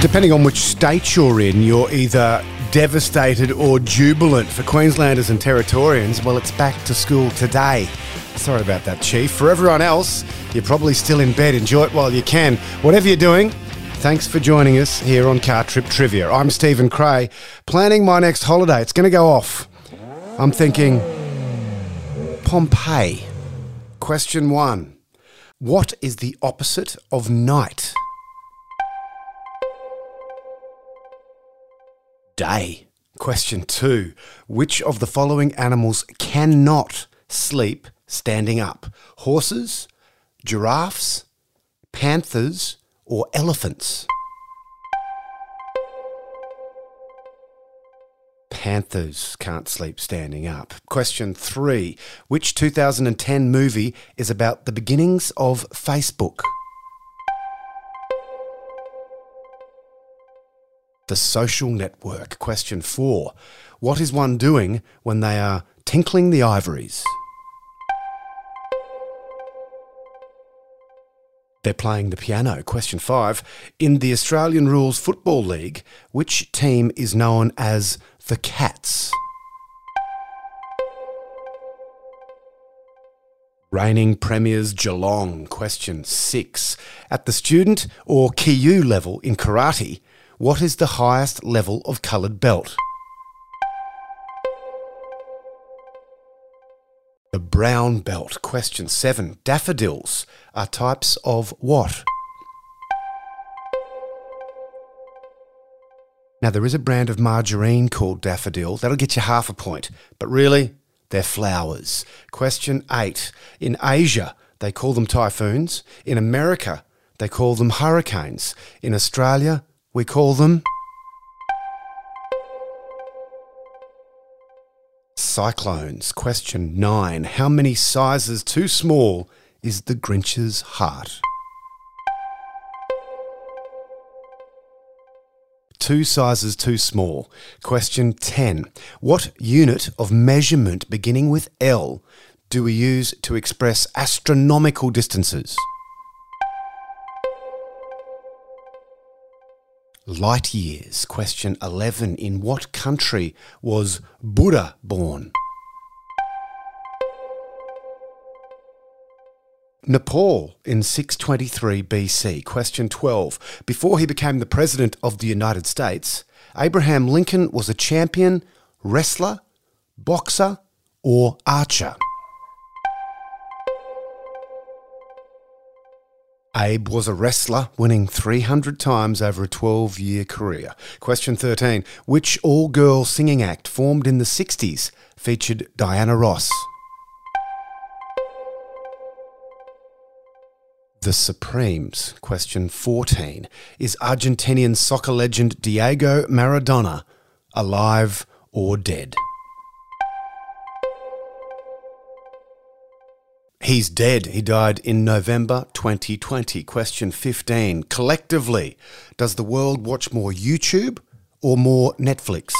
Depending on which state you're in, you're either devastated or jubilant. For Queenslanders and Territorians, well, it's back to school today. Sorry about that, Chief. For everyone else, you're probably still in bed. Enjoy it while you can. Whatever you're doing, thanks for joining us here on Car Trip Trivia. I'm Stephen Cray, planning my next holiday. It's going to go off. I'm thinking Pompeii. Question one What is the opposite of night? Day. Question two Which of the following animals cannot sleep standing up? Horses, giraffes, panthers, or elephants? Panthers can't sleep standing up. Question three Which 2010 movie is about the beginnings of Facebook? The social network. Question four What is one doing when they are tinkling the ivories? They're playing the piano. Question five. In the Australian Rules Football League, which team is known as the Cats? Reigning Premiers Geelong. Question six. At the student or Kyu level in karate, what is the highest level of coloured belt? The brown belt. Question 7. Daffodils are types of what? Now, there is a brand of margarine called Daffodil. That'll get you half a point. But really, they're flowers. Question 8. In Asia, they call them typhoons. In America, they call them hurricanes. In Australia, we call them cyclones. Question 9. How many sizes too small is the Grinch's heart? Two sizes too small. Question 10. What unit of measurement beginning with L do we use to express astronomical distances? Light years. Question 11 In what country was Buddha born? Nepal in 623 BC. Question 12. Before he became the President of the United States, Abraham Lincoln was a champion, wrestler, boxer, or archer. Abe was a wrestler, winning 300 times over a 12 year career. Question 13 Which all girl singing act formed in the 60s featured Diana Ross? The Supremes. Question 14 Is Argentinian soccer legend Diego Maradona alive or dead? He's dead. He died in November 2020. Question 15. Collectively, does the world watch more YouTube or more Netflix?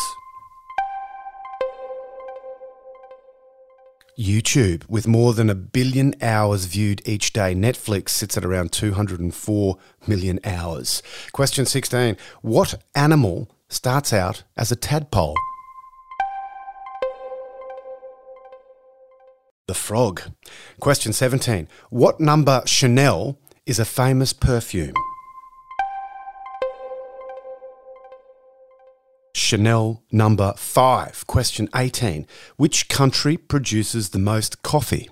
YouTube, with more than a billion hours viewed each day. Netflix sits at around 204 million hours. Question 16. What animal starts out as a tadpole? The frog. Question 17. What number Chanel is a famous perfume? Chanel number 5. Question 18. Which country produces the most coffee?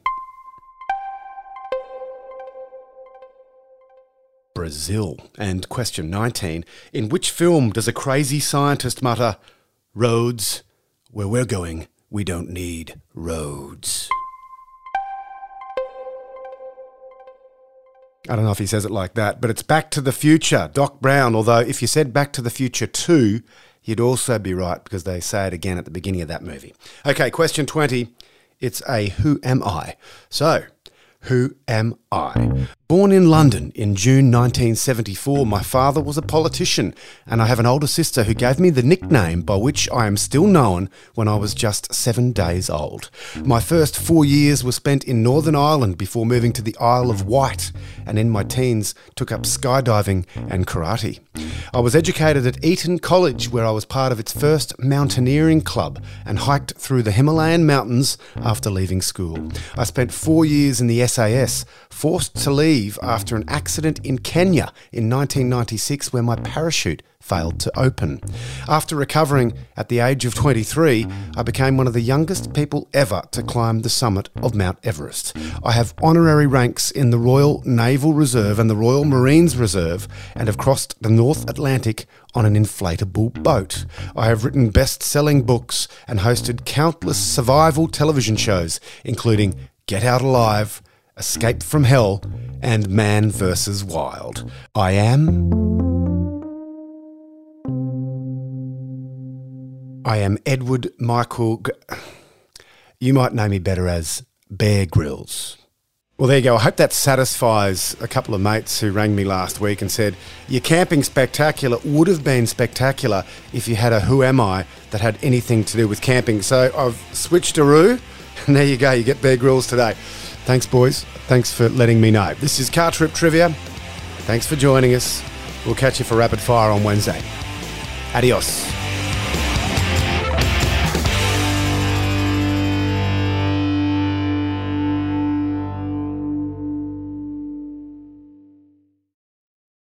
Brazil. And question 19. In which film does a crazy scientist mutter, Roads, where we're going, we don't need roads? I don't know if he says it like that, but it's Back to the Future, Doc Brown. Although, if you said Back to the Future 2, you'd also be right because they say it again at the beginning of that movie. Okay, question 20. It's a Who Am I? So, Who am I? Born in London in June 1974, my father was a politician, and I have an older sister who gave me the nickname by which I am still known when I was just seven days old. My first four years were spent in Northern Ireland before moving to the Isle of Wight, and in my teens took up skydiving and karate. I was educated at Eton College, where I was part of its first mountaineering club and hiked through the Himalayan mountains after leaving school. I spent four years in the SAS, forced to leave after an accident in Kenya in 1996 where my parachute failed to open. After recovering at the age of 23, I became one of the youngest people ever to climb the summit of Mount Everest. I have honorary ranks in the Royal Naval Reserve and the Royal Marines Reserve and have crossed the North Atlantic on an inflatable boat. I have written best selling books and hosted countless survival television shows, including Get Out Alive, Escape from Hell, and Man vs. Wild. I am. I am Edward Michael. G- you might know me better as Bear Grylls. Well, there you go. I hope that satisfies a couple of mates who rang me last week and said, Your camping spectacular would have been spectacular if you had a Who Am I that had anything to do with camping. So I've switched a roo, and there you go. You get Bear Grylls today. Thanks, boys. Thanks for letting me know. This is Car Trip Trivia. Thanks for joining us. We'll catch you for Rapid Fire on Wednesday. Adios.